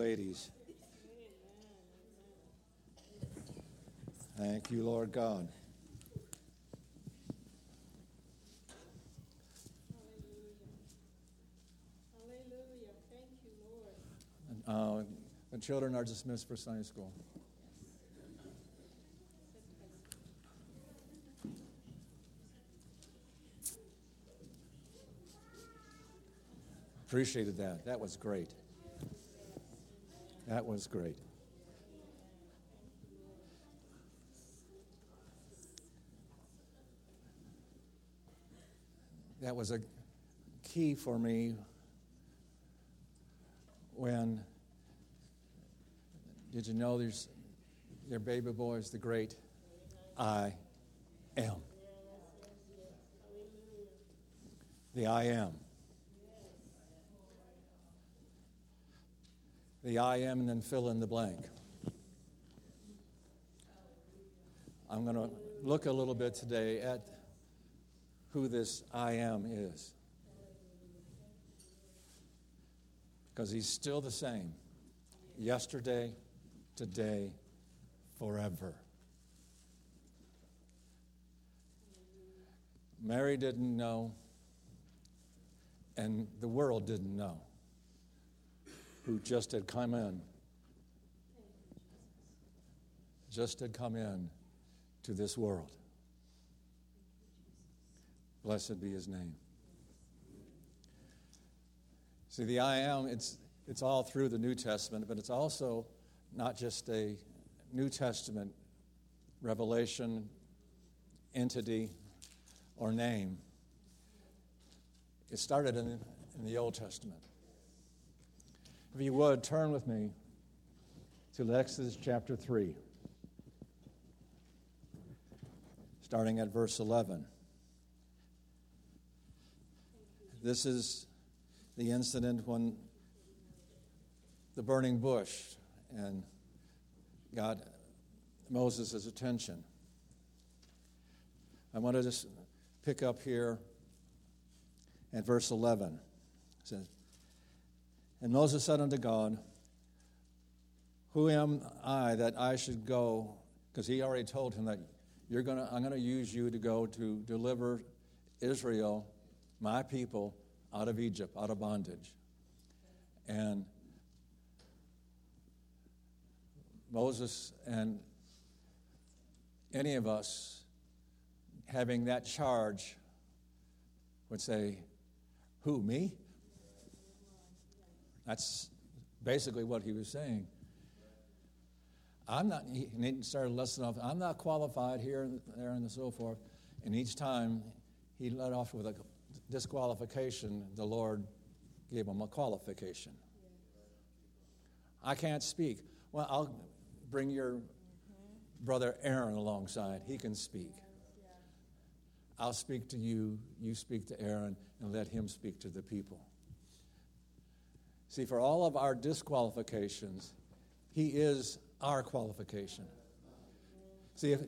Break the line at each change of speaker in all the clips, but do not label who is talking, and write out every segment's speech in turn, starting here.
ladies. Thank you, Lord God.
Hallelujah. Thank you, Lord.
Uh, the children are dismissed for Sunday school. Appreciated that. That was great. That was great. That was a key for me when did you know there's their baby boy is the great I am. The I am. The I am and then fill in the blank. I'm going to look a little bit today at who this I am is. Because he's still the same yesterday, today, forever. Mary didn't know, and the world didn't know who just had come in. Just had come in to this world. Blessed be his name. See, the I am, it's, it's all through the New Testament, but it's also not just a New Testament revelation, entity, or name. It started in, in the Old Testament. If you would, turn with me to Exodus chapter 3, starting at verse 11. This is the incident when the burning bush and got Moses' attention. I want to just pick up here at verse 11. It says, And Moses said unto God, Who am I that I should go? Because he already told him that you're gonna, I'm going to use you to go to deliver Israel, my people, out of Egypt, out of bondage. And Moses and any of us having that charge would say, Who, me? That's basically what he was saying. I'm not, he started listing off, I'm not qualified here, and there, and so forth. And each time he let off with a disqualification, the Lord gave him a qualification. I can't speak. Well, I'll bring your brother Aaron alongside. He can speak. I'll speak to you, you speak to Aaron, and let him speak to the people. See, for all of our disqualifications, he is our qualification. See, if,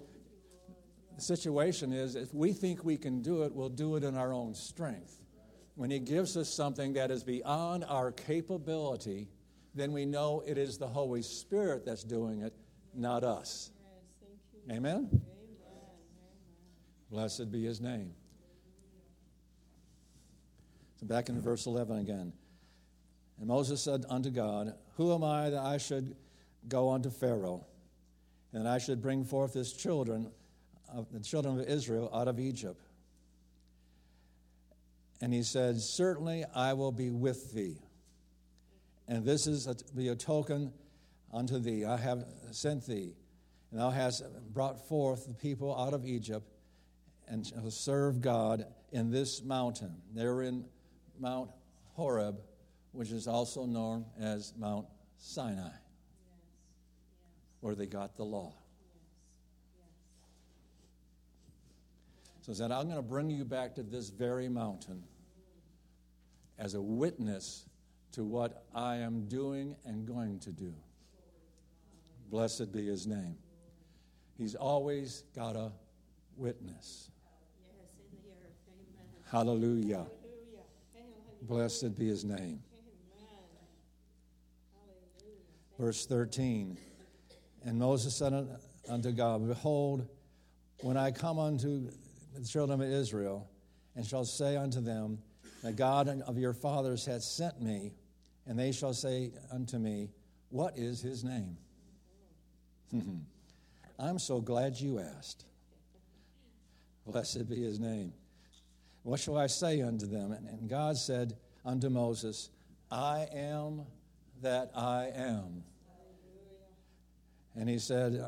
the situation is if we think we can do it, we'll do it in our own strength. When He gives us something that is beyond our capability, then we know it is the Holy Spirit that's doing it, not us. Yes, Amen? Amen? Blessed be His name. So back in verse 11 again. And Moses said unto God, Who am I that I should go unto Pharaoh, and I should bring forth his children the children of Israel out of Egypt. And he said, Certainly I will be with thee. And this is to be a token unto thee. I have sent thee, and thou hast brought forth the people out of Egypt, and shall serve God in this mountain. They're in Mount Horeb, which is also known as Mount Sinai, where they got the law. So said, I'm going to bring you back to this very mountain as a witness to what I am doing and going to do. Blessed be his name. He's always got a witness. Hallelujah. Blessed be his name. Verse 13 And Moses said unto God, Behold, when I come unto the children of Israel, and shall say unto them, The God of your fathers hath sent me, and they shall say unto me, What is his name? I'm so glad you asked. Blessed be his name. What shall I say unto them? And God said unto Moses, I am that I am. And he said,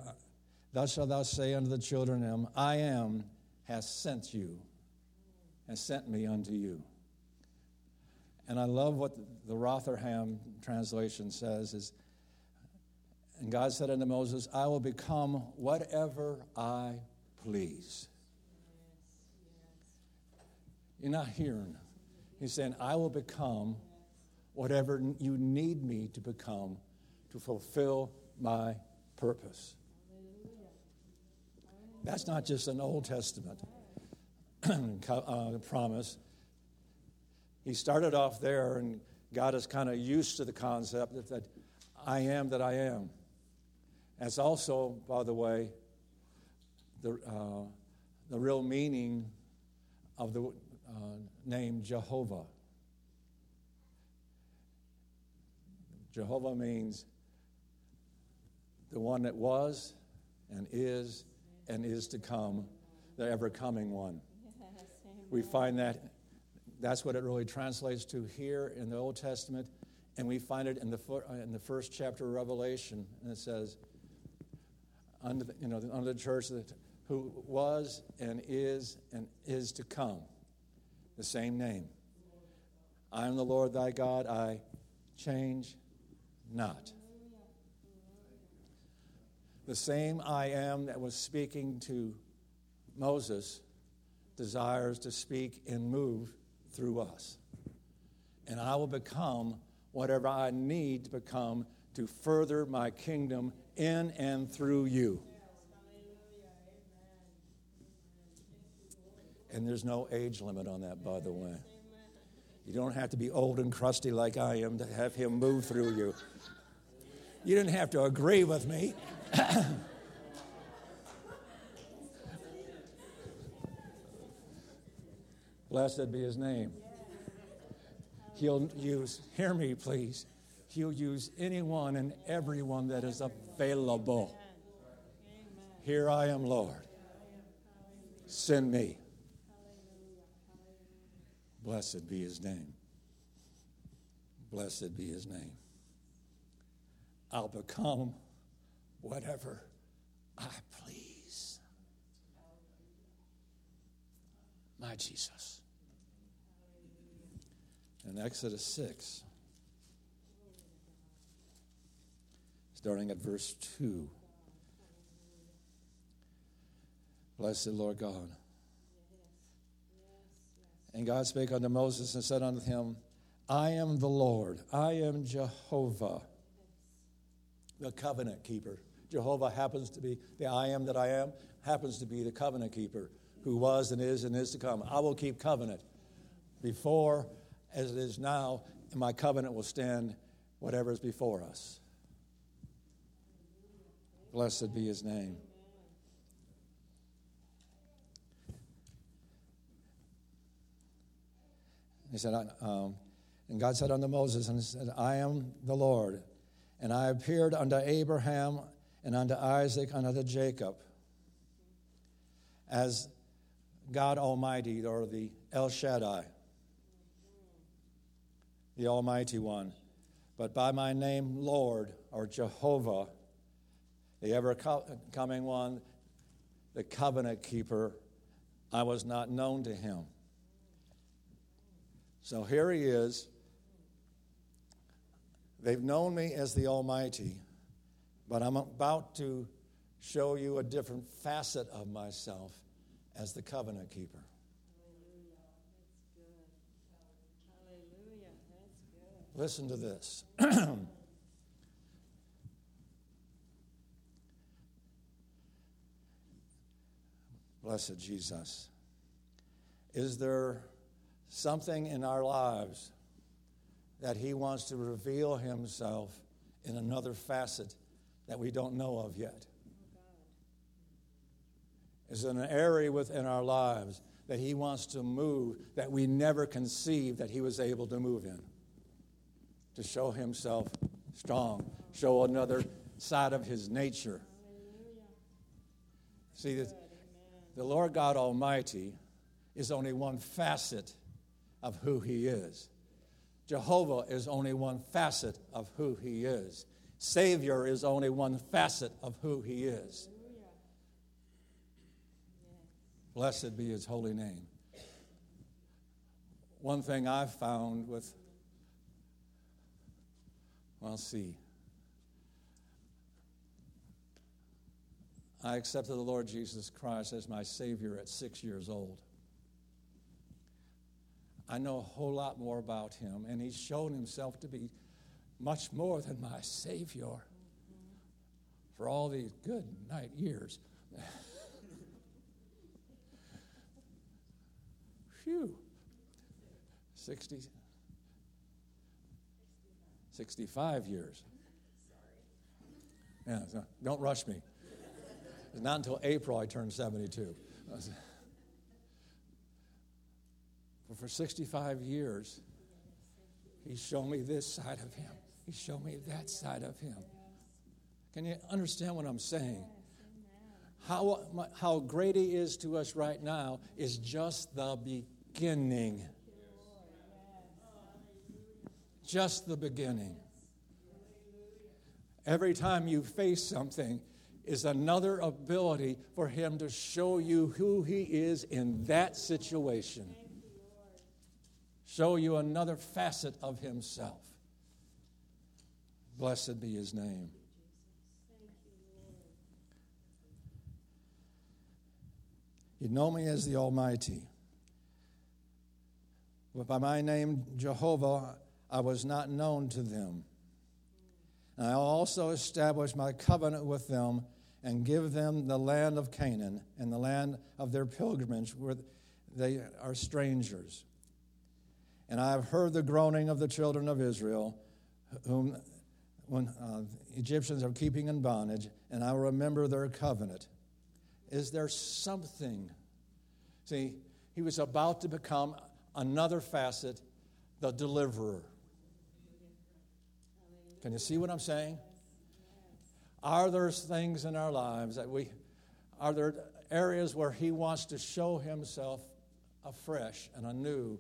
Thus shalt thou say unto the children of them, I am has sent you, has sent me unto you. And I love what the Rotherham translation says is, and God said unto Moses, I will become whatever I please. You're not hearing. He's saying, I will become whatever you need me to become to fulfill my purpose. That's not just an Old Testament uh, promise. He started off there, and God is kind of used to the concept that, that I am that I am. That's also, by the way, the, uh, the real meaning of the uh, name Jehovah. Jehovah means the one that was and is and is to come, the ever coming one. Yes, we find that that's what it really translates to here in the Old Testament, and we find it in the, uh, in the first chapter of Revelation, and it says, under the, you know, under the church that, who was and is and is to come the same name. I am the Lord thy God, I change not. The same I am that was speaking to Moses desires to speak and move through us. And I will become whatever I need to become to further my kingdom in and through you. And there's no age limit on that, by the way. You don't have to be old and crusty like I am to have Him move through you. You didn't have to agree with me. Blessed be His name. He'll use, hear me please, He'll use anyone and everyone that is available. Here I am, Lord. Send me. Blessed be his name. Blessed be his name. I'll become whatever I please. My Jesus. In Exodus 6, starting at verse 2. Blessed Lord God. And God spake unto Moses and said unto him, I am the Lord, I am Jehovah, the covenant keeper. Jehovah happens to be the I am that I am, happens to be the covenant keeper who was and is and is to come. I will keep covenant before as it is now, and my covenant will stand whatever is before us. Blessed be his name. He said, um, and God said unto Moses, and said, I am the Lord, and I appeared unto Abraham and unto Isaac and unto Jacob as God Almighty, or the El Shaddai, the Almighty One. But by my name, Lord, or Jehovah, the ever coming one, the covenant keeper, I was not known to him. So here he is. They've known me as the Almighty, but I'm about to show you a different facet of myself as the covenant keeper. Hallelujah. That's good. Hallelujah. That's good. Listen to this. Blessed Jesus. Is there something in our lives that He wants to reveal Himself in another facet that we don't know of yet. Is an area within our lives that He wants to move that we never conceived that He was able to move in. To show Himself strong, show another side of His nature. See, the, the Lord God Almighty is only one facet of who He is. Jehovah is only one facet of who He is. Savior is only one facet of who He is. Blessed be His holy name. One thing I've found with, well, see, I accepted the Lord Jesus Christ as my Savior at six years old. I know a whole lot more about Him, and He's shown Himself to be much more than my Savior for all these good night years. Phew. 60, 65 years. Yeah, so don't rush me. It's not until April I turned 72. But for 65 years, he's shown me this side of him. He's shown me that side of him. Can you understand what I'm saying? How, how great he is to us right now is just the beginning. Just the beginning. Every time you face something, is another ability for him to show you who he is in that situation. Show you another facet of himself. Blessed be his name. You know me as the Almighty. But by my name, Jehovah, I was not known to them. And I also establish my covenant with them and give them the land of Canaan and the land of their pilgrimage where they are strangers. And I have heard the groaning of the children of Israel, whom when uh, Egyptians are keeping in bondage, and I will remember their covenant. Is there something? See, he was about to become another facet, the deliverer. Can you see what I'm saying? Are there things in our lives that we, are there areas where He wants to show Himself afresh and anew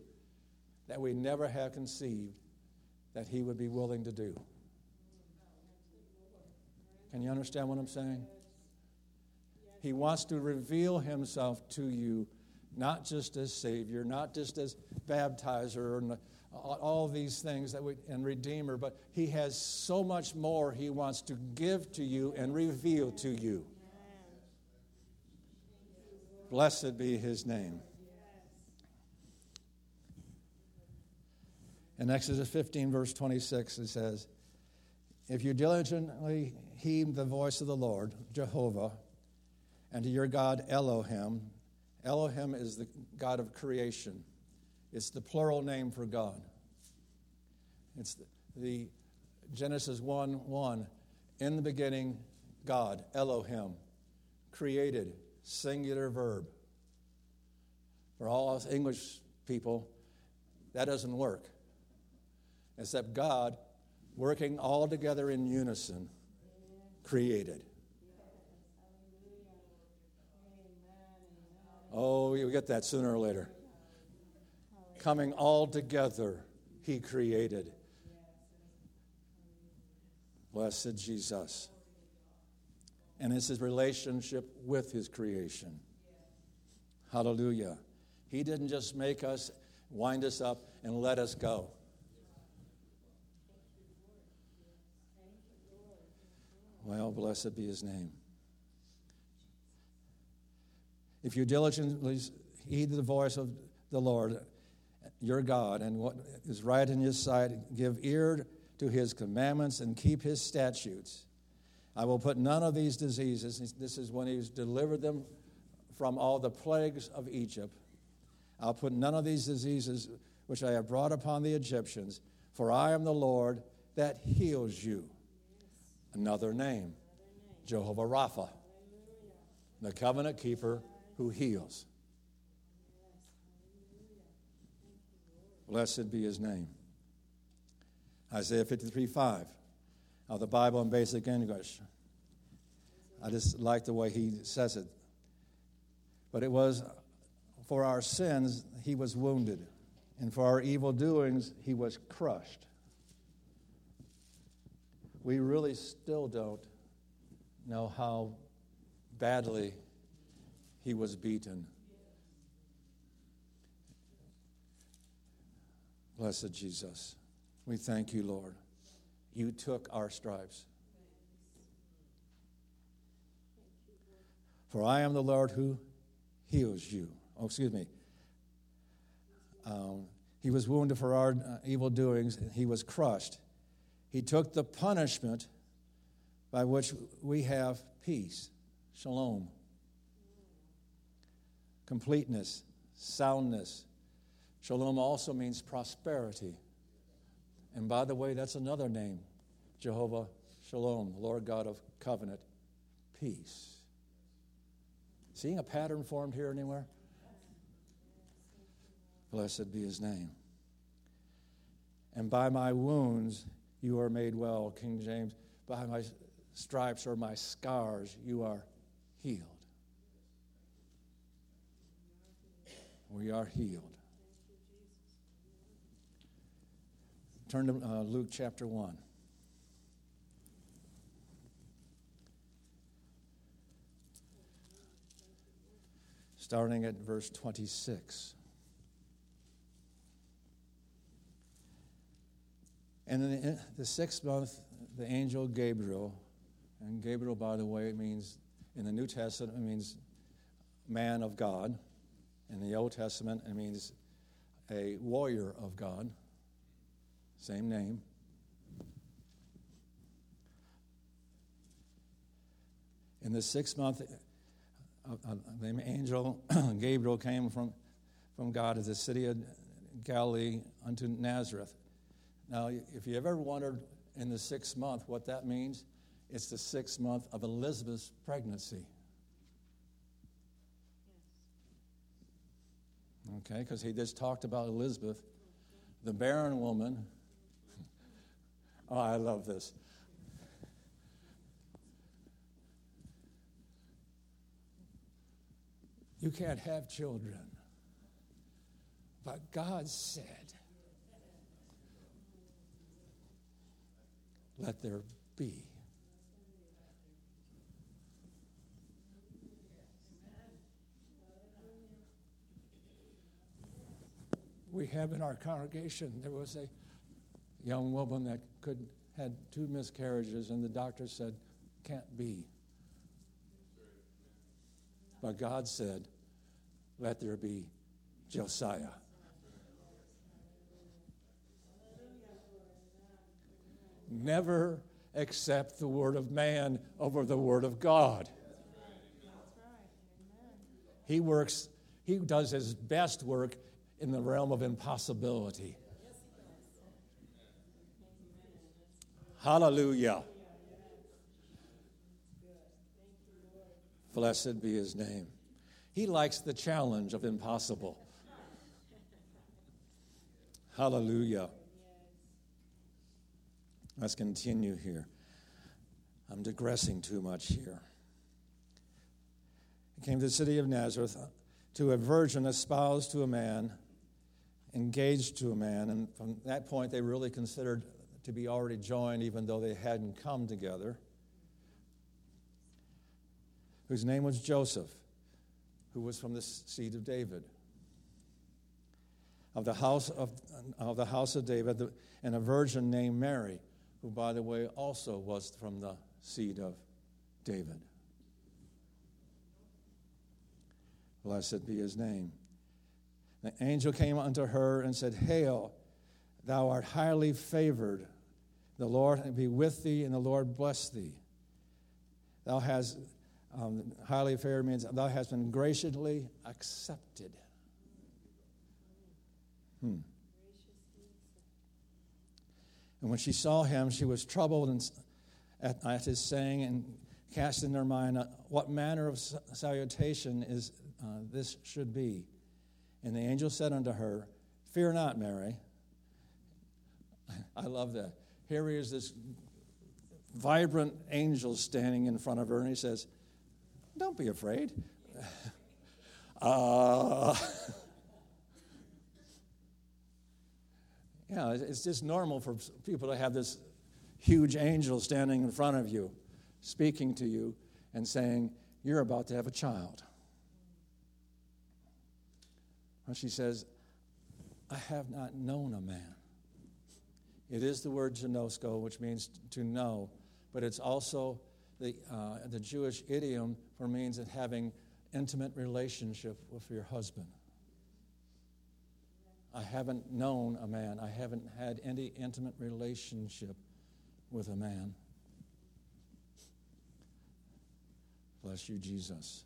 that we never have conceived that He would be willing to do? Can you understand what I'm saying? He wants to reveal Himself to you, not just as Savior, not just as baptizer, and all these things that we, and Redeemer, but He has so much more He wants to give to you and reveal to you. Blessed be His name. In Exodus 15, verse 26, it says, If you diligently heed the voice of the Lord, Jehovah, and to your God Elohim, Elohim is the God of creation. It's the plural name for God. It's the, Genesis 1 1. In the beginning, God, Elohim, created, singular verb. For all us English people, that doesn't work. Except God, working all together in unison, created. Oh, you'll get that sooner or later coming all together, He created. Blessed Jesus. And it's His relationship with His creation. Hallelujah. He didn't just make us, wind us up, and let us go. Well, blessed be His name. If you diligently heed the voice of the Lord, your God and what is right in his sight. Give ear to his commandments and keep his statutes. I will put none of these diseases, this is when he's delivered them from all the plagues of Egypt. I'll put none of these diseases which I have brought upon the Egyptians, for I am the Lord that heals you. Another name, Jehovah Rapha, the covenant keeper who heals. Blessed be his name. Isaiah 53 5 of the Bible in basic English. I just like the way he says it. But it was for our sins he was wounded, and for our evil doings he was crushed. We really still don't know how badly he was beaten. Blessed Jesus. We thank you, Lord. You took our stripes. For I am the Lord who heals you. Oh, excuse me. Um, he was wounded for our uh, evil doings, and he was crushed. He took the punishment by which we have peace, shalom, completeness, soundness. Shalom also means prosperity. And by the way, that's another name Jehovah Shalom, Lord God of covenant, peace. Seeing a pattern formed here anywhere? Blessed be his name. And by my wounds you are made well, King James. By my stripes or my scars you are healed. We are healed. Turn to uh, Luke chapter 1. Starting at verse 26. And in the sixth month, the angel Gabriel, and Gabriel, by the way, it means in the New Testament, it means man of God. In the Old Testament, it means a warrior of God. Same name. In the sixth month, uh, uh, the angel Gabriel came from, from God to the city of Galilee unto Nazareth. Now, if you ever wondered in the sixth month what that means, it's the sixth month of Elizabeth's pregnancy. Okay, because he just talked about Elizabeth, the barren woman Oh, I love this. You can't have children. But God said, let there be. We have in our congregation, there was a young woman that could had two miscarriages, and the doctor said, can't be. But God said, let there be Josiah. Never accept the word of man over the word of God. He works, he does his best work in the realm of impossibility. Hallelujah. Blessed be his name. He likes the challenge of impossible. Hallelujah. Let's continue here. I'm digressing too much here. He came to the city of Nazareth uh, to a virgin espoused to a man, engaged to a man, and from that point they really considered to be already joined, even though they hadn't come together, whose name was Joseph, who was from the seed of David. Of the house of, of the house of David, and a virgin named Mary, who, by the way, also was from the seed of David. Blessed be his name. The angel came unto her and said, Hail, thou art highly favored. The Lord be with thee, and the Lord bless thee. Thou hast, um, highly favored means thou hast been graciously accepted. Hmm. And when she saw him, she was troubled and, at, his saying and cast in their mind uh, what manner of salutation is uh, this should be. And the angel said unto her, Fear not, Mary. I love that. Here he is, this vibrant angel standing in front of her, and he says, Don't be afraid. uh, yeah, it's just normal for people to have this huge angel standing in front of you, speaking to you, and saying, You're about to have a child. And she says, I have not known a man. It is the word ginosko, which means to know, but it's also the, uh, the Jewish idiom for means of having intimate relationship with your husband. I haven't known a man. I haven't had any intimate relationship with a man. Bless you, Jesus.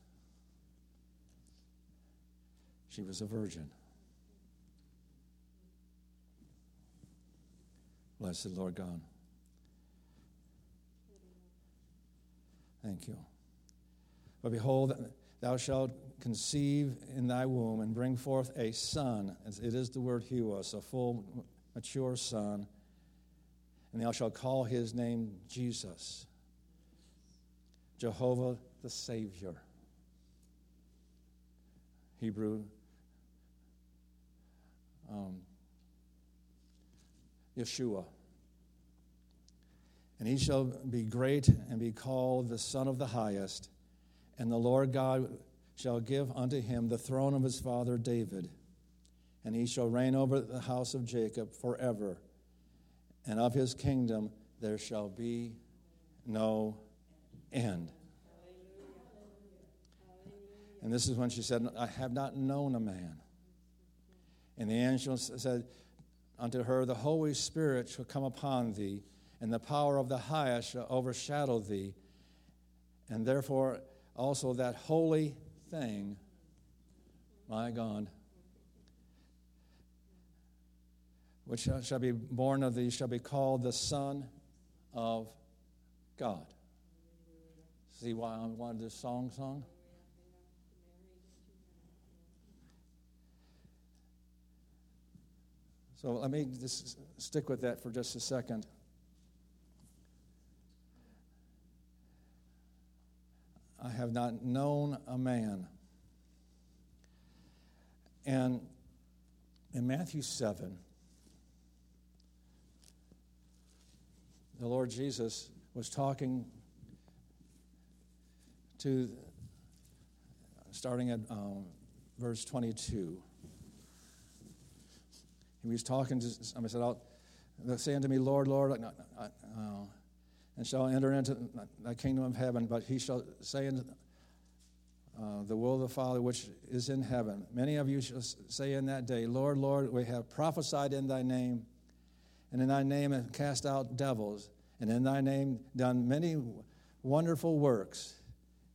She was a virgin. Blessed Lord God. Thank you. But behold, thou shalt conceive in thy womb and bring forth a son. As it is the word huios, a full, mature son. And thou shalt call his name Jesus, Jehovah the Savior. Hebrew um, Yeshua. And he shall be great and be called the Son of the Highest. And the Lord God shall give unto him the throne of his father David. And he shall reign over the house of Jacob forever. And of his kingdom there shall be no end. And this is when she said, I have not known a man. And the angel said unto her, The Holy Spirit shall come upon thee, and the power of the highest shall overshadow thee. And therefore, also that holy thing, my God, which shall be born of thee, shall be called the Son of God. See why I wanted this song sung? So let me just stick with that for just a second. I have not known a man. And in Matthew 7, the Lord Jesus was talking to, starting at um, verse 22. He was talking to somebody said, oh, say unto me, Lord, Lord, uh, and shall enter into the kingdom of heaven, but he shall say in uh, the will of the Father which is in heaven. Many of you shall say in that day, Lord, Lord, we have prophesied in thy name, and in thy name have cast out devils, and in thy name done many wonderful works.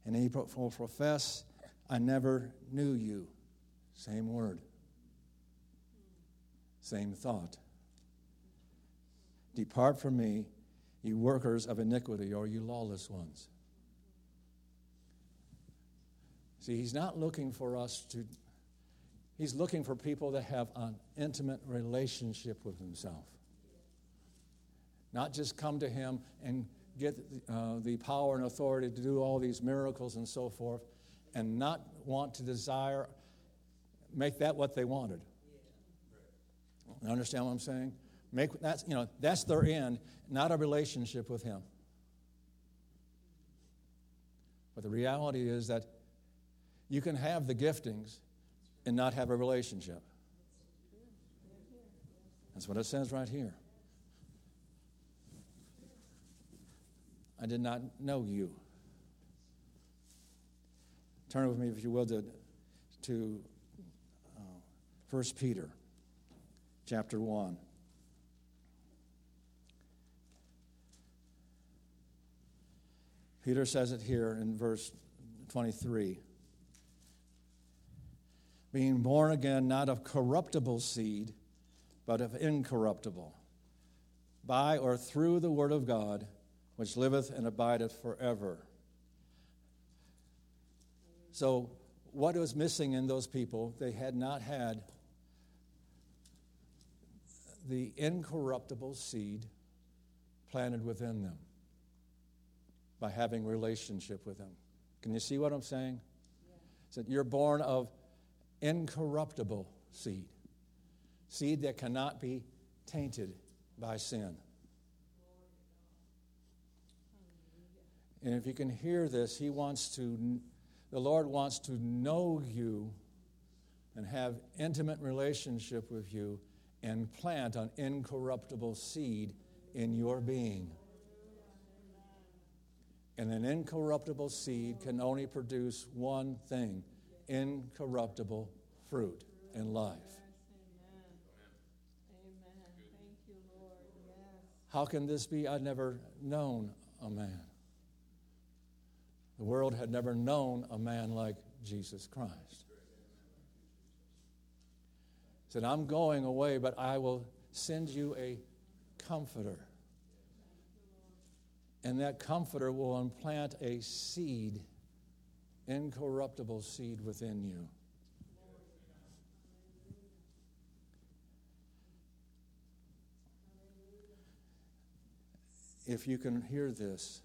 And he will profess, I never knew you. Same word. Same thought. Depart from me, you workers of iniquity, or you lawless ones. See, he's not looking for us to, he's looking for people that have an intimate relationship with himself. Not just come to him and get uh, the power and authority to do all these miracles and so forth, and not want to desire, make that what they wanted. You understand what I'm saying? Make that's you know that's their end, not a relationship with Him. But the reality is that you can have the giftings and not have a relationship. That's what it says right here. I did not know you. Turn with me, if you will, to, to uh, 1 Peter chapter 1. Peter says it here in verse 23 being born again not of corruptible seed, but of incorruptible, by or through the word of God, which liveth and abideth forever. So, what was missing in those people? They had not had the incorruptible seed planted within them by having relationship with him. Can you see what I'm saying? Yeah. So you're born of incorruptible seed, seed that cannot be tainted by sin. And if you can hear this, he wants to, the Lord wants to know you and have intimate relationship with you and plant an incorruptible seed in your being. And an incorruptible seed can only produce one thing incorruptible fruit in life. How can this be? I'd never known a man. The world had never known a man like Jesus Christ. He said, I'm going away, but I will send you a comforter. And that comforter will implant a seed, incorruptible seed within you. If you can hear this,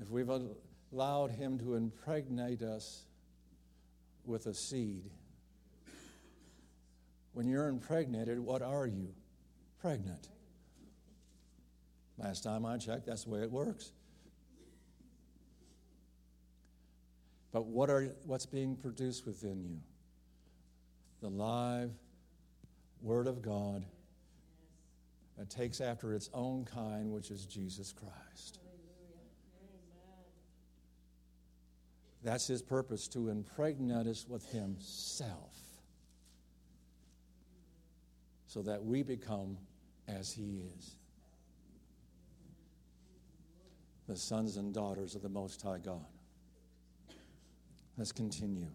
if we've allowed Him to impregnate us with a seed, when you're impregnated, what are you? Pregnant. Last time I checked, that's the way it works. But what are, what's being produced within you? The live Word of God that takes after its own kind, which is Jesus Christ. That's his purpose to impregnate us with himself so that we become as he is the sons and daughters of the Most High God. Let's continue.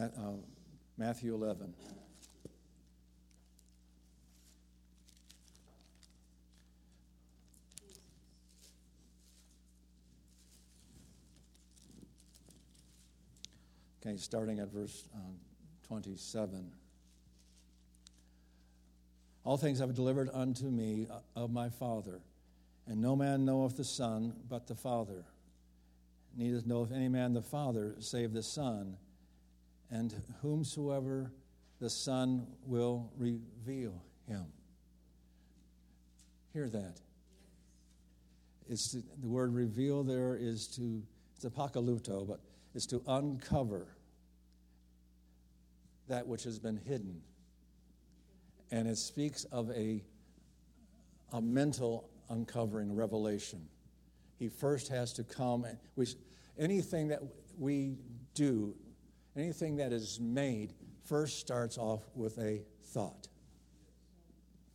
Uh, Matthew 11. Okay, starting at verse um, 27. All things have delivered unto me uh, of my Father, and no man knoweth the Son but the Father. Neither knoweth any man the Father save the Son, and whomsoever the Son will reveal him. Hear that. It's to, the word reveal there is to, it's apocalypto, but it's to uncover that which has been hidden. And it speaks of a, a mental uncovering, revelation. He first has to come, we, anything that we do, anything that is made, first starts off with a thought.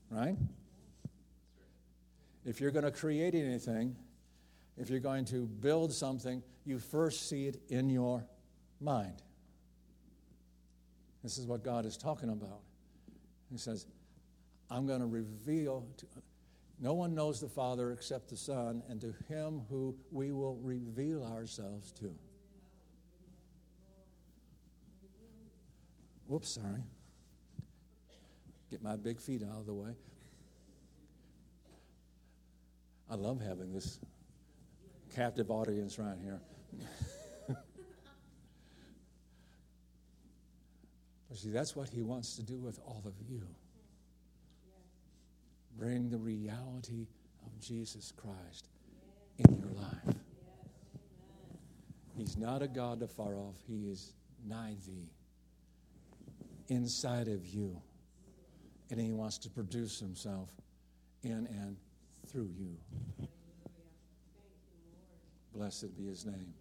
Right? If you're going to create anything, if you're going to build something, you first see it in your mind. This is what God is talking about. He says, I'm going to reveal. To, no one knows the Father except the Son, and to him who we will reveal ourselves to. Whoops, sorry. Get my big feet out of the way. I love having this captive audience right here. see, that's what he wants to do with all of you. Bring the reality of Jesus Christ in your life. He's not a God afar off, He is nigh thee, inside of you. And He wants to produce Himself in and through you. Blessed be His name.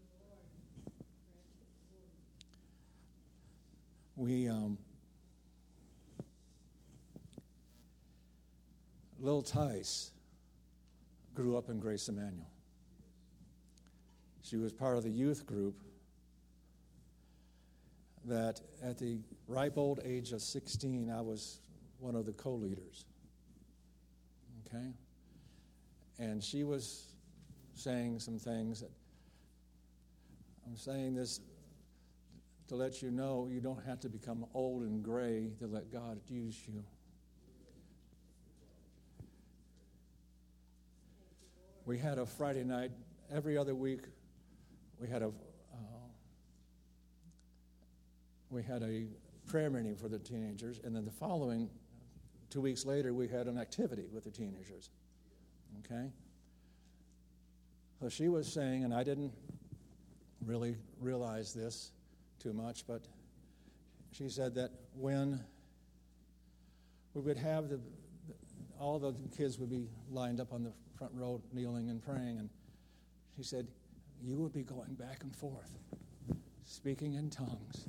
We, um, Lil Tice grew up in Grace Emmanuel. She was part of the youth group that at the ripe old age of 16, I was one of the co leaders. Okay? And she was saying some things that I'm saying this to let you know you don't have to become old and gray to let God use you. We had a Friday night every other week. We had a uh, we had a prayer meeting for the teenagers, and then the following two weeks later we had an activity with the teenagers. Okay. So she was saying, and I didn't really realize this too much, but she said that when we would have the, all the kids would be lined up on the front row, kneeling and praying, and she said, You would be going back and forth, speaking in tongues,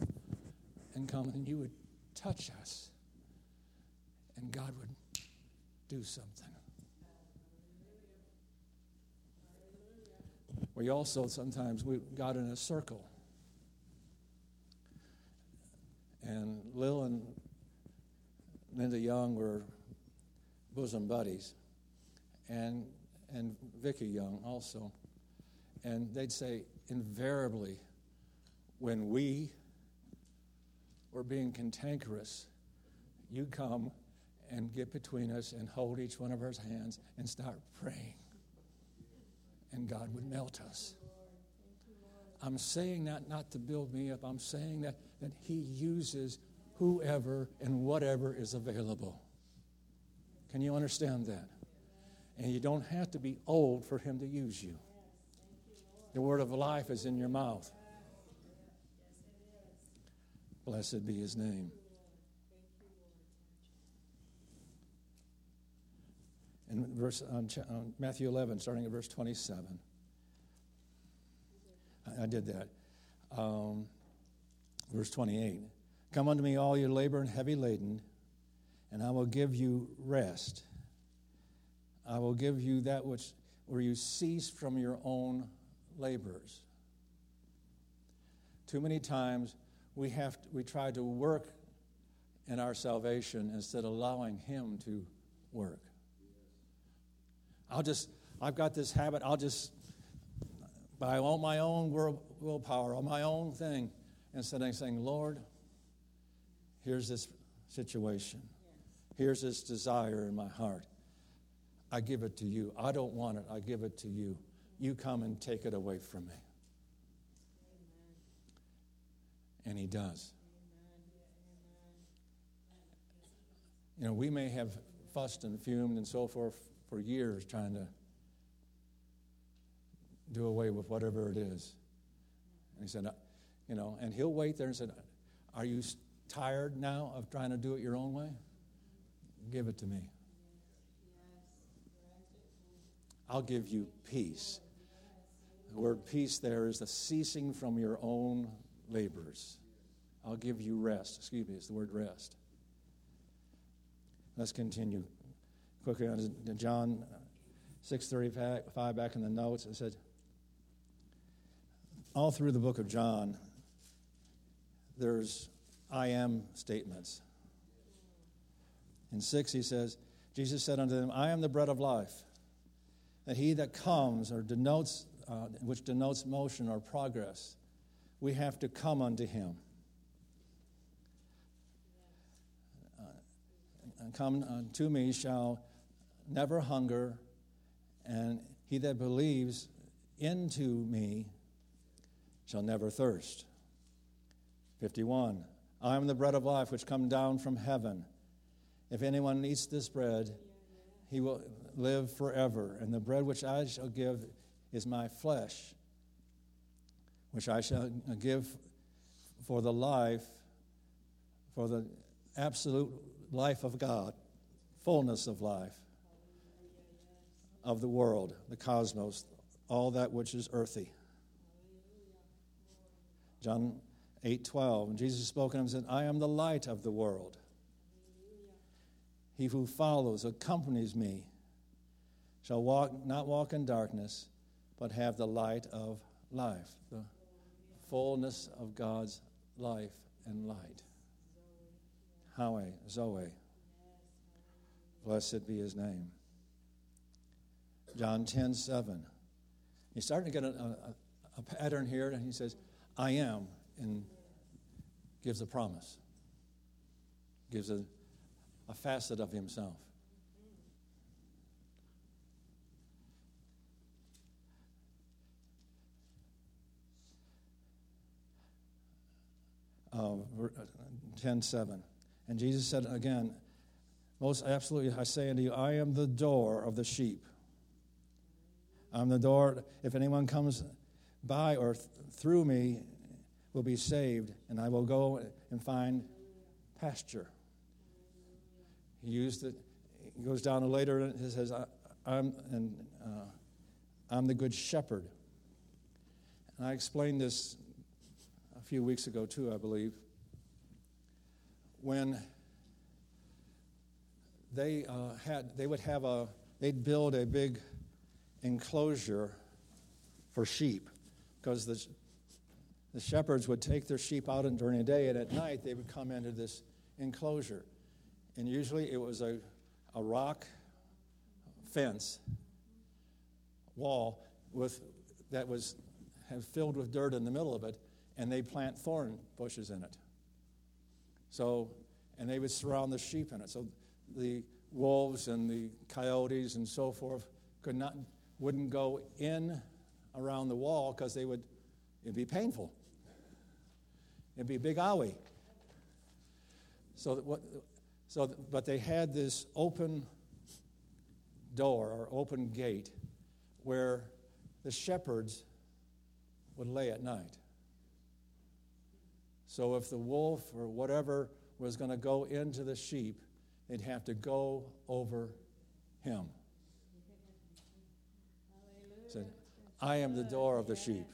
and coming, and you would touch us, and God would do something. We also sometimes we got in a circle. And Lil and Linda Young were bosom buddies. And and Vicki Young also. And they'd say invariably when we were being cantankerous, you come and get between us and hold each one of our hands and start praying and God would melt us. I'm saying that not to build me up. I'm saying that, that He uses whoever and whatever is available. Can you understand that? And you don't have to be old for Him to use you. The word of life is in your mouth. Blessed be His name. in verse on, on Matthew 11, starting at verse 27. I, I did that. Um, verse 28. Come unto me, all you labor and heavy laden, and I will give you rest. I will give you that which where you cease from your own labors. Too many times we have to, we try to work in our salvation instead of allowing Him to work. I'll just, I've got this habit, I'll just, by my own will, willpower, on my own thing, instead of saying, Lord, here's this situation. Here's this desire in my heart. I give it to you. I don't want it. I give it to you. You come and take it away from me. And he does. You know, we may have fussed and fumed and so forth for years trying to do away with whatever it is. And he said, you know, and he'll wait there and said, Are you tired now of trying to do it your own way? Give it to me. I'll give you peace. The word peace there is the ceasing from your own labors. I'll give you rest. Excuse me, it's the word rest. Let's continue quickly on to John 6:35 back in the notes. It said, all through the book of John, there's I am statements. In 6, he says, Jesus said unto them, I am the bread of life. That he that comes, or denotes, uh, which denotes motion or progress, we have to come unto him. Uh, come unto me shall never hunger, and he that believes into me shall never thirst. 51. I am the bread of life which come down from heaven. If anyone eats this bread, he will live forever. And the bread which I shall give is my flesh, which I shall give for the life, for the absolute life of God, fullness of life of the world, the cosmos, all that which is earthy. John 8 12. And Jesus spoke to him and said, I am the light of the world. He who follows, accompanies me, shall walk, not walk in darkness, but have the light of life, the fullness of God's life and light. Zoe, Zoe. Blessed be his name. John 10 7. He's starting to get a, a, a pattern here, and he says, I am, and gives a promise, gives a, a facet of himself. Uh, 10 7. And Jesus said again, Most absolutely I say unto you, I am the door of the sheep. I'm the door. If anyone comes by or th- through me, will be saved, and I will go and find pasture. He used it. He goes down later and he says, I, am and uh, I'm the good shepherd." And I explained this a few weeks ago too, I believe. When they uh, had, they would have a, they'd build a big enclosure for sheep because the, the shepherds would take their sheep out during the day, and at night they would come into this enclosure. And usually it was a, a rock fence wall with, that was filled with dirt in the middle of it, and they plant thorn bushes in it. So, and they would surround the sheep in it. So the wolves and the coyotes and so forth could not wouldn't go in around the wall because they would it'd be painful. It'd be a big owie. So what so but they had this open door or open gate where the shepherds would lay at night. So if the wolf or whatever was going to go into the sheep, they'd have to go over him. Said, I am the door of the sheep.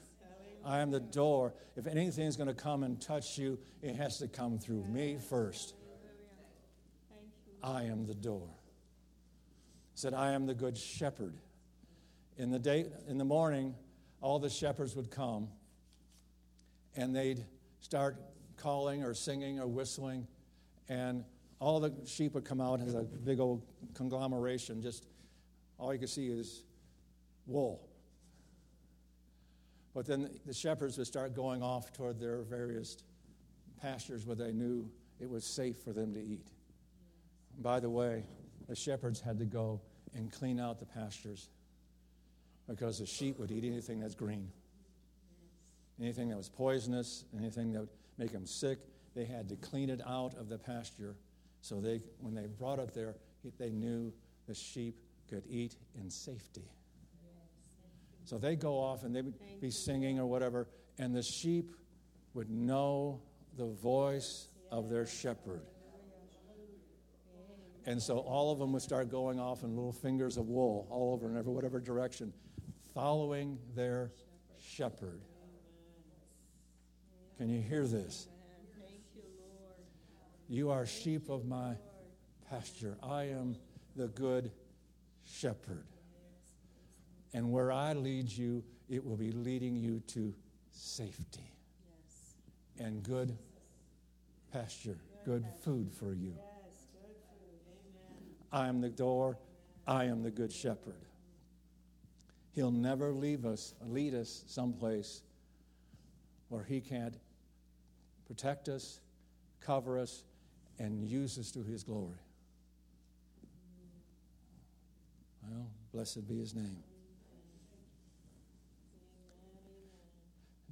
I am the door. If anything is going to come and touch you, it has to come through me first. I am the door. He Said, I am the good shepherd. In the day, in the morning, all the shepherds would come, and they'd start calling or singing or whistling, and all the sheep would come out as a big old conglomeration. Just all you could see is wool. But then the shepherds would start going off toward their various pastures where they knew it was safe for them to eat. By the way, the shepherds had to go and clean out the pastures because the sheep would eat anything that's green. Anything that was poisonous, anything that would make them sick, they had to clean it out of the pasture so they, when they brought it there, they knew the sheep could eat in safety. So they go off and they would be singing or whatever, and the sheep would know the voice of their shepherd. And so all of them would start going off in little fingers of wool all over in every whatever direction, following their shepherd. Can you hear this? You are sheep of my pasture. I am the good shepherd. And where I lead you, it will be leading you to safety and good pasture, good food for you. I am the door. I am the good shepherd. He'll never leave us, lead us someplace where he can't protect us, cover us, and use us to his glory. Well, blessed be his name.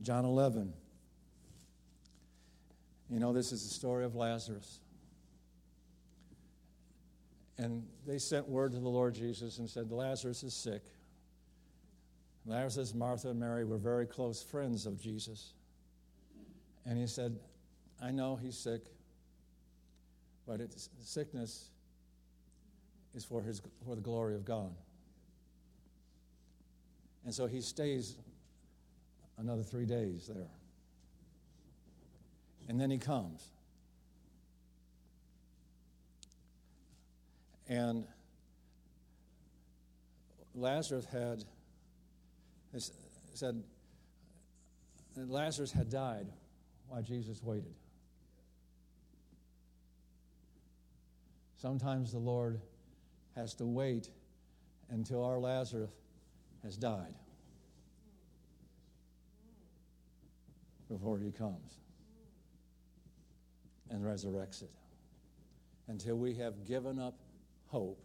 John 11. You know, this is the story of Lazarus. And they sent word to the Lord Jesus and said, Lazarus is sick. Lazarus, Martha, and Mary were very close friends of Jesus. And he said, I know he's sick, but it's, sickness is for, his, for the glory of God. And so he stays another three days there. And then he comes. And Lazarus had said Lazarus had died while Jesus waited. Sometimes the Lord has to wait until our Lazarus has died before he comes and resurrects it. Until we have given up hope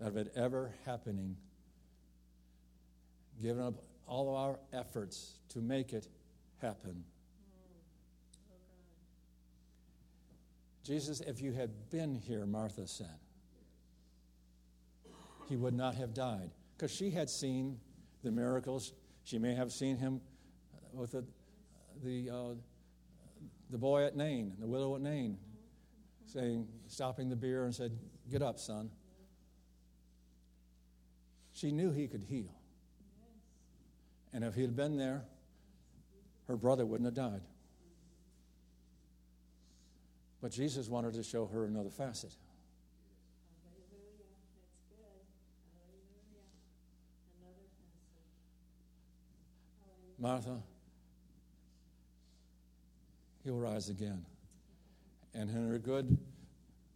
of it ever happening, given up all of our efforts to make it happen. Jesus, if you had been here, Martha said, he would not have died. Because she had seen the miracles. She may have seen him with the, the, uh, the boy at Nain, the widow at Nain, saying, stopping the bier and said, Get up, son. She knew he could heal. And if he had been there, her brother wouldn't have died. But Jesus wanted to show her another facet. Martha, he'll rise again. And her good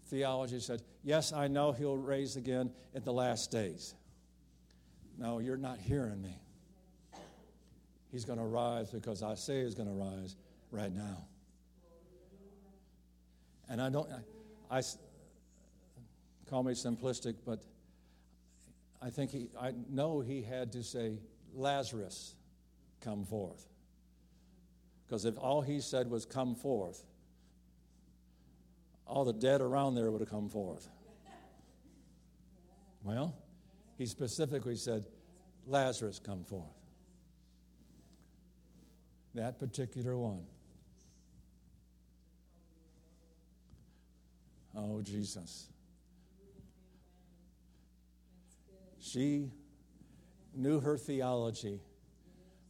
theology said, Yes, I know he'll raise again in the last days. No, you're not hearing me. He's going to rise because I say he's going to rise right now. And I don't, I, I call me simplistic, but I think he, I know he had to say, Lazarus, come forth. Because if all he said was, come forth, all the dead around there would have come forth. Well, he specifically said, Lazarus, come forth. That particular one. Oh, Jesus. She knew her theology,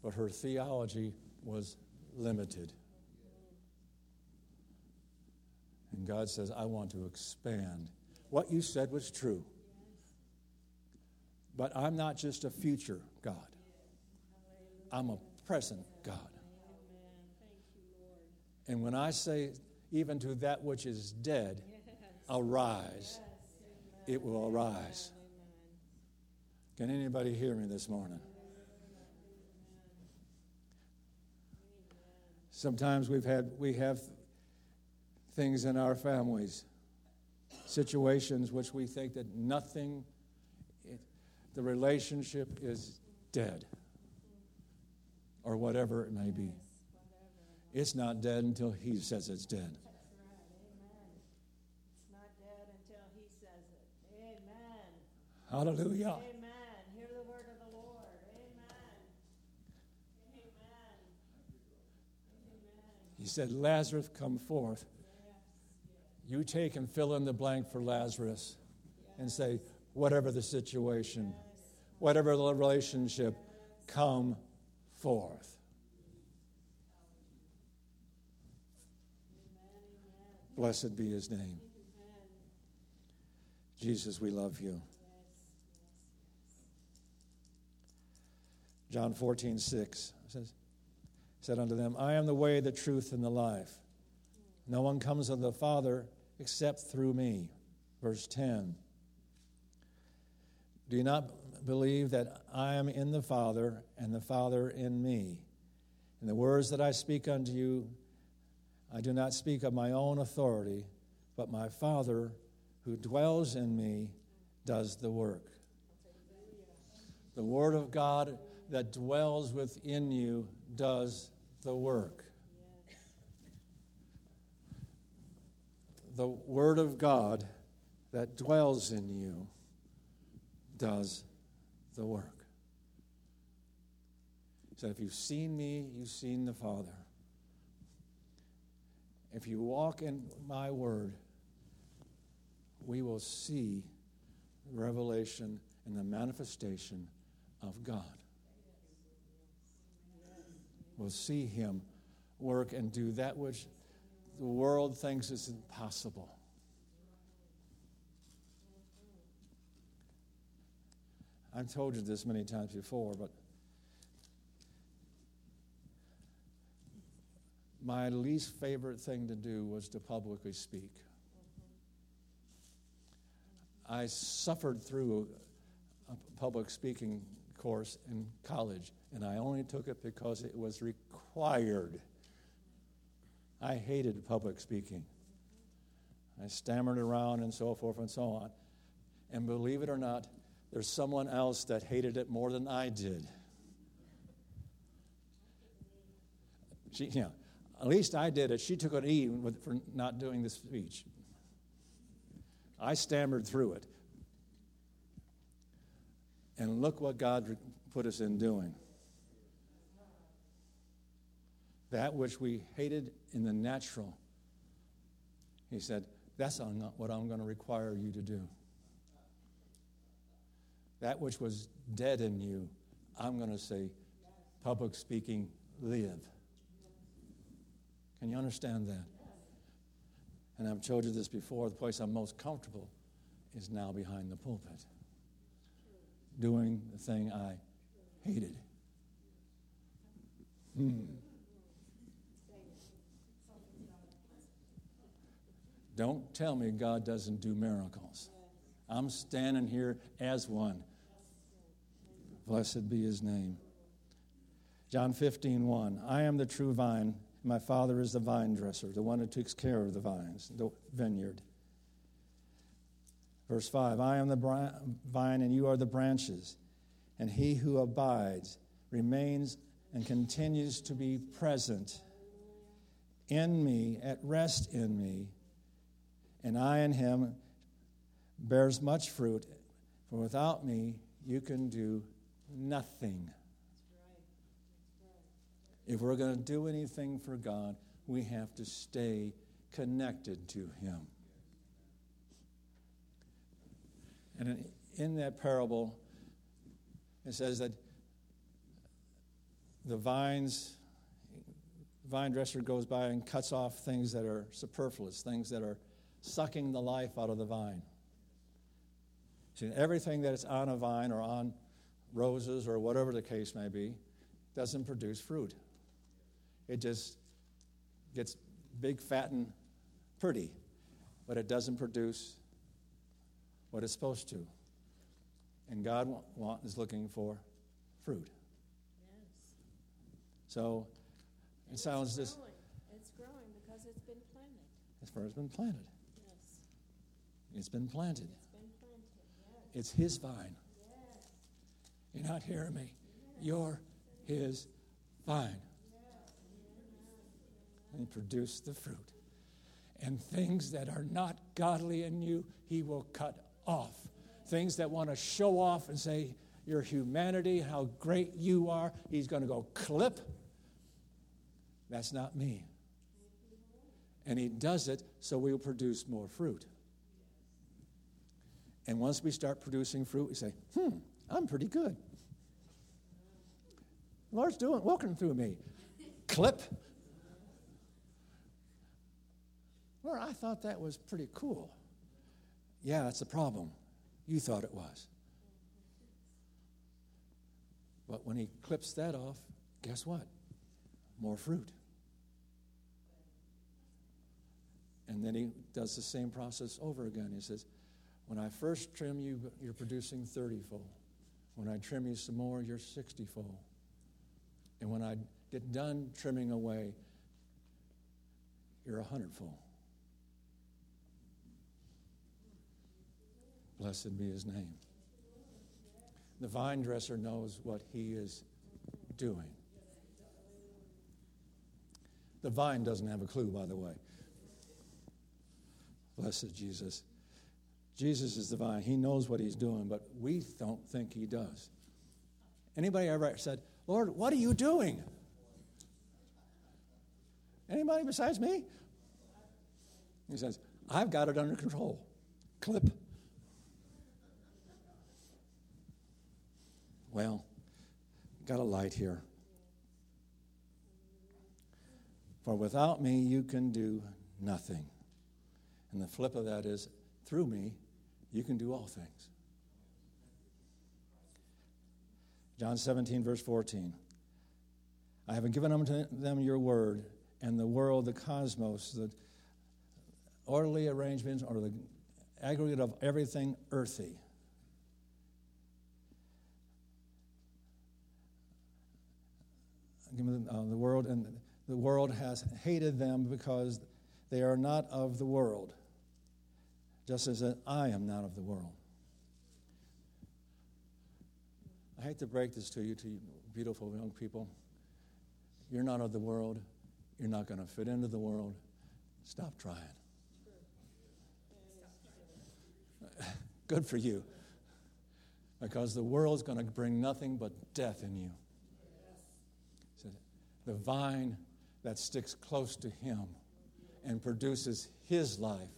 but her theology was limited. And God says, I want to expand. What you said was true. But I'm not just a future God, I'm a present God. And when I say, even to that which is dead, arise, it will arise. Can anybody hear me this morning? Sometimes we've had we have things in our families, situations which we think that nothing the relationship is dead or whatever it may be. It's not dead until he says it's dead. Right. It's not dead until he says it. Amen. Hallelujah.
Amen. Hear the word of the Lord. Amen. Amen.
He said, Lazarus, come forth. You take and fill in the blank for Lazarus and say, whatever the situation, whatever the relationship, come forth. Blessed be his name. Jesus, we love you. John 14, 6 says, said unto them, I am the way, the truth, and the life. No one comes to the Father except through me. Verse 10. Do you not believe that I am in the Father, and the Father in me? And the words that I speak unto you, I do not speak of my own authority, but my Father who dwells in me does the work. The Word of God that dwells within you does the work. The Word of God that dwells in you does the work. He said, If you've seen me, you've seen the Father. If you walk in my Word, we will see revelation and the manifestation of God will see him work and do that which the world thinks is impossible. I've told you this many times before, but my least favorite thing to do was to publicly speak. I suffered through public speaking course in college, and I only took it because it was required. I hated public speaking. I stammered around and so forth and so on. And believe it or not, there's someone else that hated it more than I did. She, yeah, at least I did it. She took an E for not doing the speech. I stammered through it. And look what God put us in doing. That which we hated in the natural, He said, That's not what I'm going to require you to do. That which was dead in you, I'm going to say, public speaking, live. Can you understand that? And I've told you this before the place I'm most comfortable is now behind the pulpit, doing the thing I hated. Hmm. Don't tell me God doesn't do miracles. I'm standing here as one. Blessed be his name. John 15, 1. I am the true vine. My Father is the vine dresser, the one who takes care of the vines, the vineyard. Verse 5 I am the vine, and you are the branches. And he who abides remains and continues to be present in me, at rest in me, and I in him bears much fruit. For without me, you can do nothing. If we're going to do anything for God, we have to stay connected to Him. And in that parable, it says that the vines, vine dresser goes by and cuts off things that are superfluous, things that are sucking the life out of the vine. See, everything that is on a vine or on roses or whatever the case may be doesn't produce fruit. It just gets big, fat, and pretty, but it doesn't produce what it's supposed to. And God want, is looking for fruit. Yes. So it sounds
just. It's growing because it's been planted.
As far as it's been planted.
Yes.
It's been planted.
It's been planted. Yes.
It's His vine. Yes. You're not hearing me. You're His vine and produce the fruit. And things that are not godly in you, he will cut off. Things that want to show off and say, your humanity, how great you are, he's going to go clip. That's not me. And he does it so we will produce more fruit. And once we start producing fruit, we say, hmm, I'm pretty good. The Lord's doing, working through me. Clip. Lord, I thought that was pretty cool. Yeah, that's the problem. You thought it was. But when he clips that off, guess what? More fruit. And then he does the same process over again. He says, When I first trim you, you're producing 30 fold. When I trim you some more, you're 60 fold. And when I get done trimming away, you're a hundredfold. Blessed be his name. The vine dresser knows what he is doing. The vine doesn't have a clue, by the way. Blessed Jesus. Jesus is the vine. He knows what he's doing, but we don't think he does. Anybody ever said, Lord, what are you doing? Anybody besides me? He says, I've got it under control. Clip. Well, got a light here. For without me, you can do nothing. And the flip of that is, through me, you can do all things. John 17, verse 14. I have given unto them your word, and the world, the cosmos, the orderly arrangements, or the aggregate of everything earthy. Uh, the world, and the world has hated them because they are not of the world, just as I am not of the world. I hate to break this to you, to you beautiful young people. You're not of the world. You're not going to fit into the world. Stop trying. Good for you. Because the world's going to bring nothing but death in you. The vine that sticks close to Him and produces His life,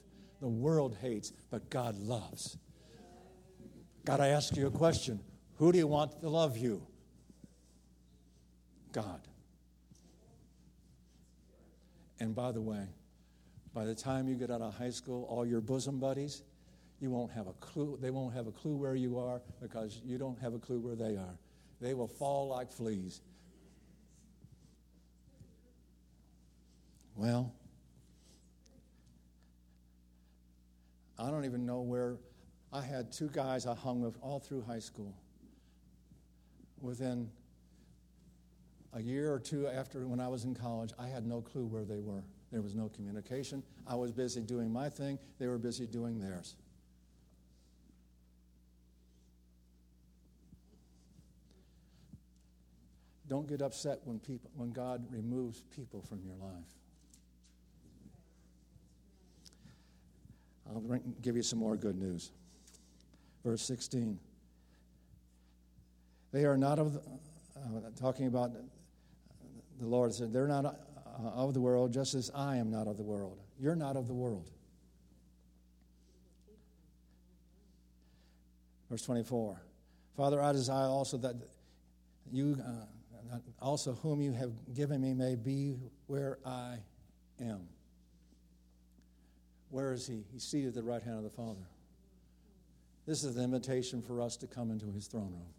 the world hates, but God loves. God, I ask you a question Who do you want to love you? God. And by the way, by the time you get out of high school, all your bosom buddies, you won't have a clue. They won't have a clue where you are because you don't have a clue where they are. They will fall like fleas. Well, I don't even know where. I had two guys I hung with all through high school. Within a year or two after when I was in college, I had no clue where they were. There was no communication. I was busy doing my thing, they were busy doing theirs. Don't get upset when, people, when God removes people from your life. I'll give you some more good news. Verse 16. They are not of, the, uh, talking about the Lord said, they're not uh, of the world just as I am not of the world. You're not of the world. Verse 24. Father, I desire also that you, uh, also whom you have given me, may be where I am. Where is he? He's seated at the right hand of the Father. This is the invitation for us to come into his throne room.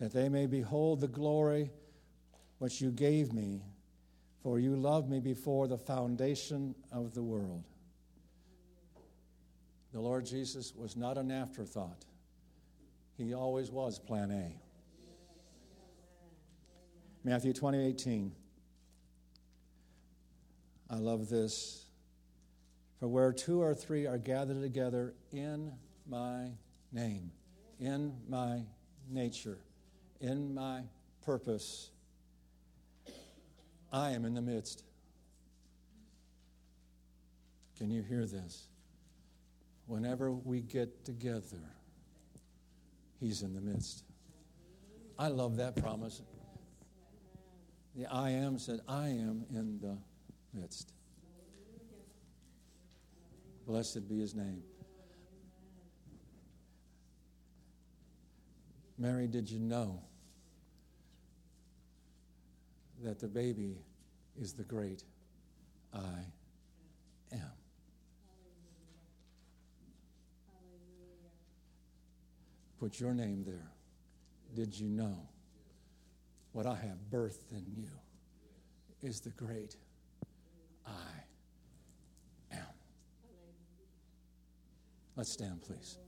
That they may behold the glory which you gave me, for you loved me before the foundation of the world. The Lord Jesus was not an afterthought, He always was plan A. Matthew 20, 18. I love this. For where two or three are gathered together in my name, in my nature, in my purpose, I am in the midst. Can you hear this? Whenever we get together, He's in the midst. I love that promise. The I am said, I am in the midst. Blessed be his name. Mary, did you know that the baby is the great I am? Put your name there. Did you know what I have birthed in you is the great I am. Let's stand, please.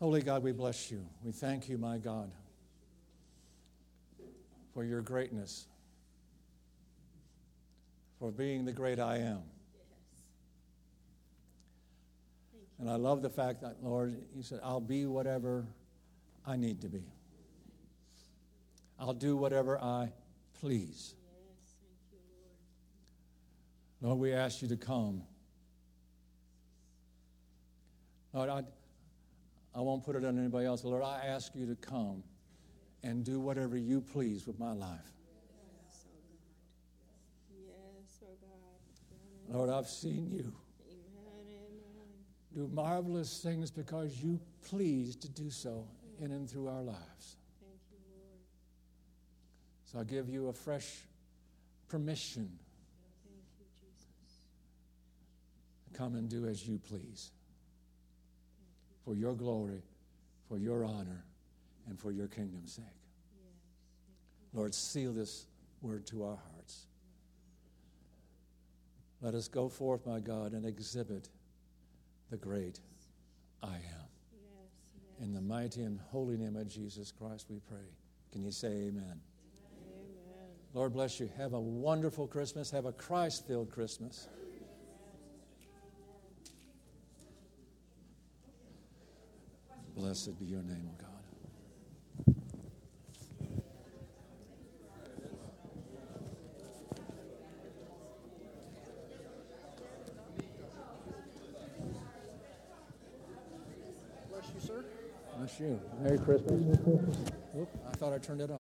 Holy God, we bless you. We thank you, my God, for your greatness, for being the great I am. And I love the fact that, Lord, you said, I'll be whatever I need to be. I'll do whatever I please. Lord, we ask you to come. Lord, I, I won't put it on anybody else. Lord, I ask you to come and do whatever you please with my life. Yes, oh God. Oh Lord, I've seen you do marvelous things because you please to do so in and through our lives.
Thank you, Lord.
So I give you a fresh permission
Thank you, Jesus.
come and do as you please for your glory, for your honor and for your kingdom's sake. Lord, seal this word to our hearts. Let us go forth, my God, and exhibit the great I am.
Yes.
In the mighty and holy name of Jesus Christ, we pray. Can you say amen?
Amen.
Lord bless you. Have a wonderful Christmas. Have a Christ filled Christmas. Blessed be your name, O God. You. Merry Christmas. Oop, I thought I turned it off.